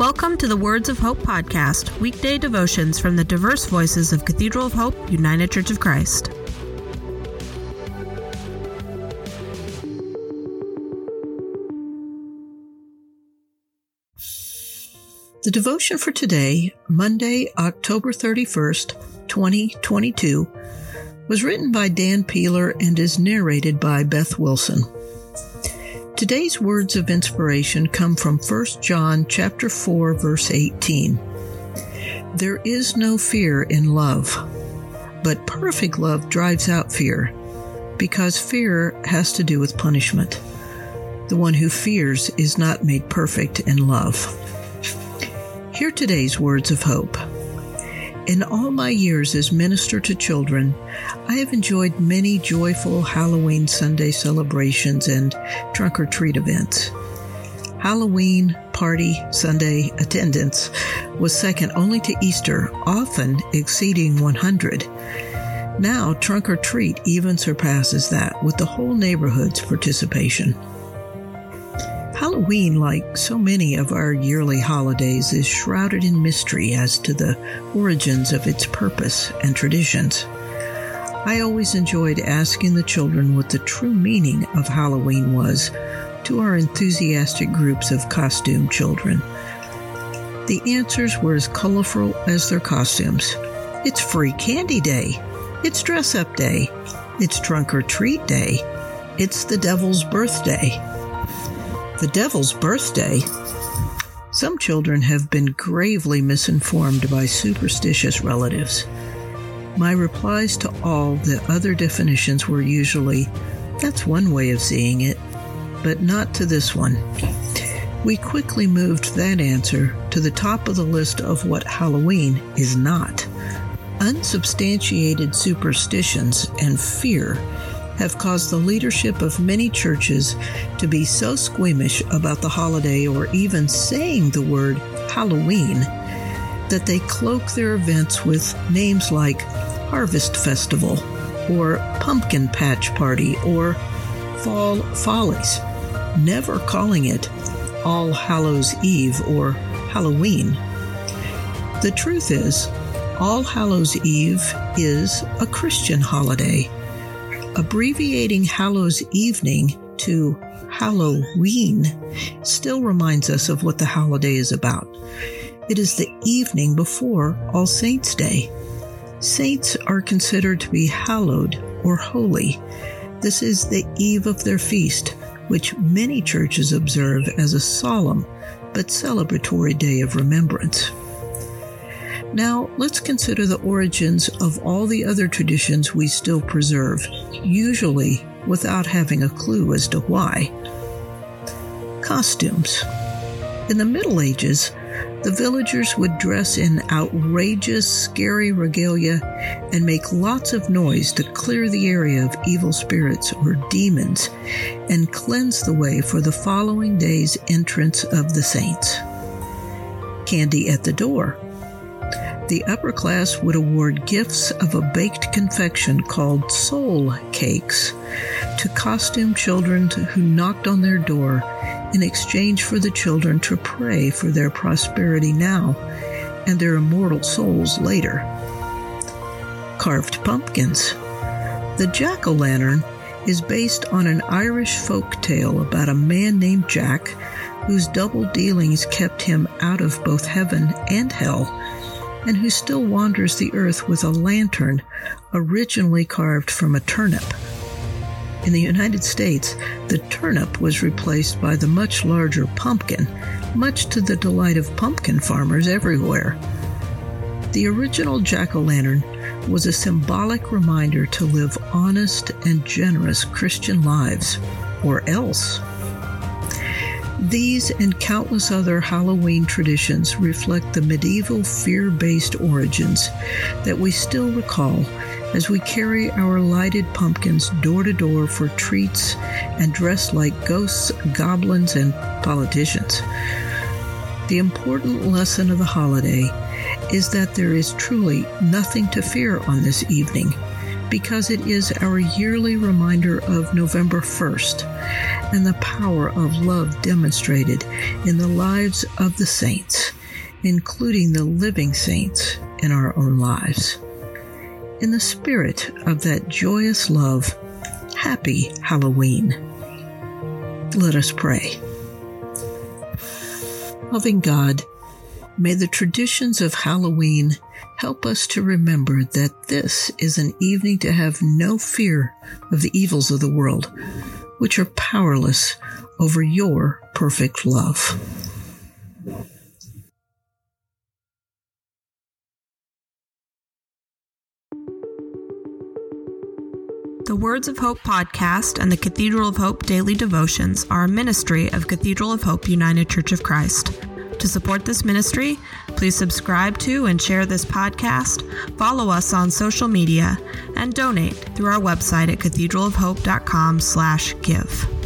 Welcome to the Words of Hope podcast, weekday devotions from the diverse voices of Cathedral of Hope, United Church of Christ. The devotion for today, Monday, October 31st, 2022, was written by Dan Peeler and is narrated by Beth Wilson. Today's words of inspiration come from 1 John chapter 4 verse 18. There is no fear in love, but perfect love drives out fear, because fear has to do with punishment. The one who fears is not made perfect in love. Hear today's words of hope. In all my years as minister to children, I have enjoyed many joyful Halloween Sunday celebrations and trunk or treat events. Halloween party Sunday attendance was second only to Easter, often exceeding 100. Now, trunk or treat even surpasses that with the whole neighborhood's participation. Halloween, like so many of our yearly holidays, is shrouded in mystery as to the origins of its purpose and traditions. I always enjoyed asking the children what the true meaning of Halloween was to our enthusiastic groups of costume children. The answers were as colorful as their costumes. It's free candy day. It's dress up day. It's trunk or treat day. It's the devil's birthday the devil's birthday. Some children have been gravely misinformed by superstitious relatives. My replies to all the other definitions were usually, that's one way of seeing it, but not to this one. We quickly moved that answer to the top of the list of what Halloween is not. Unsubstantiated superstitions and fear have caused the leadership of many churches to be so squeamish about the holiday or even saying the word Halloween that they cloak their events with names like Harvest Festival or Pumpkin Patch Party or Fall Follies, never calling it All Hallows Eve or Halloween. The truth is, All Hallows Eve is a Christian holiday abbreviating Hallows Evening to Halloween still reminds us of what the holiday is about. It is the evening before All Saints' Day. Saints are considered to be hallowed or holy. This is the eve of their feast, which many churches observe as a solemn but celebratory day of remembrance. Now, let's consider the origins of all the other traditions we still preserve, usually without having a clue as to why. Costumes. In the Middle Ages, the villagers would dress in outrageous, scary regalia and make lots of noise to clear the area of evil spirits or demons and cleanse the way for the following day's entrance of the saints. Candy at the door the upper class would award gifts of a baked confection called soul cakes to costume children who knocked on their door in exchange for the children to pray for their prosperity now and their immortal souls later. Carved pumpkins. The jack o' lantern is based on an Irish folk tale about a man named Jack whose double dealings kept him out of both heaven and hell and who still wanders the earth with a lantern originally carved from a turnip. In the United States, the turnip was replaced by the much larger pumpkin, much to the delight of pumpkin farmers everywhere. The original jack o' lantern was a symbolic reminder to live honest and generous Christian lives, or else. These and countless other Halloween traditions reflect the medieval fear based origins that we still recall as we carry our lighted pumpkins door to door for treats and dress like ghosts, goblins, and politicians. The important lesson of the holiday is that there is truly nothing to fear on this evening because it is our yearly reminder of November 1st and the power of love demonstrated in the lives of the saints, including the living saints in our own lives. In the spirit of that joyous love, happy Halloween. Let us pray. Loving God, may the traditions of Halloween help us to remember that this is an evening to have no fear of the evils of the world, which are powerless over your perfect love. The Words of Hope podcast and the Cathedral of Hope daily devotions are a ministry of Cathedral of Hope United Church of Christ. To support this ministry, please subscribe to and share this podcast, follow us on social media, and donate through our website at cathedralofhope.com/give.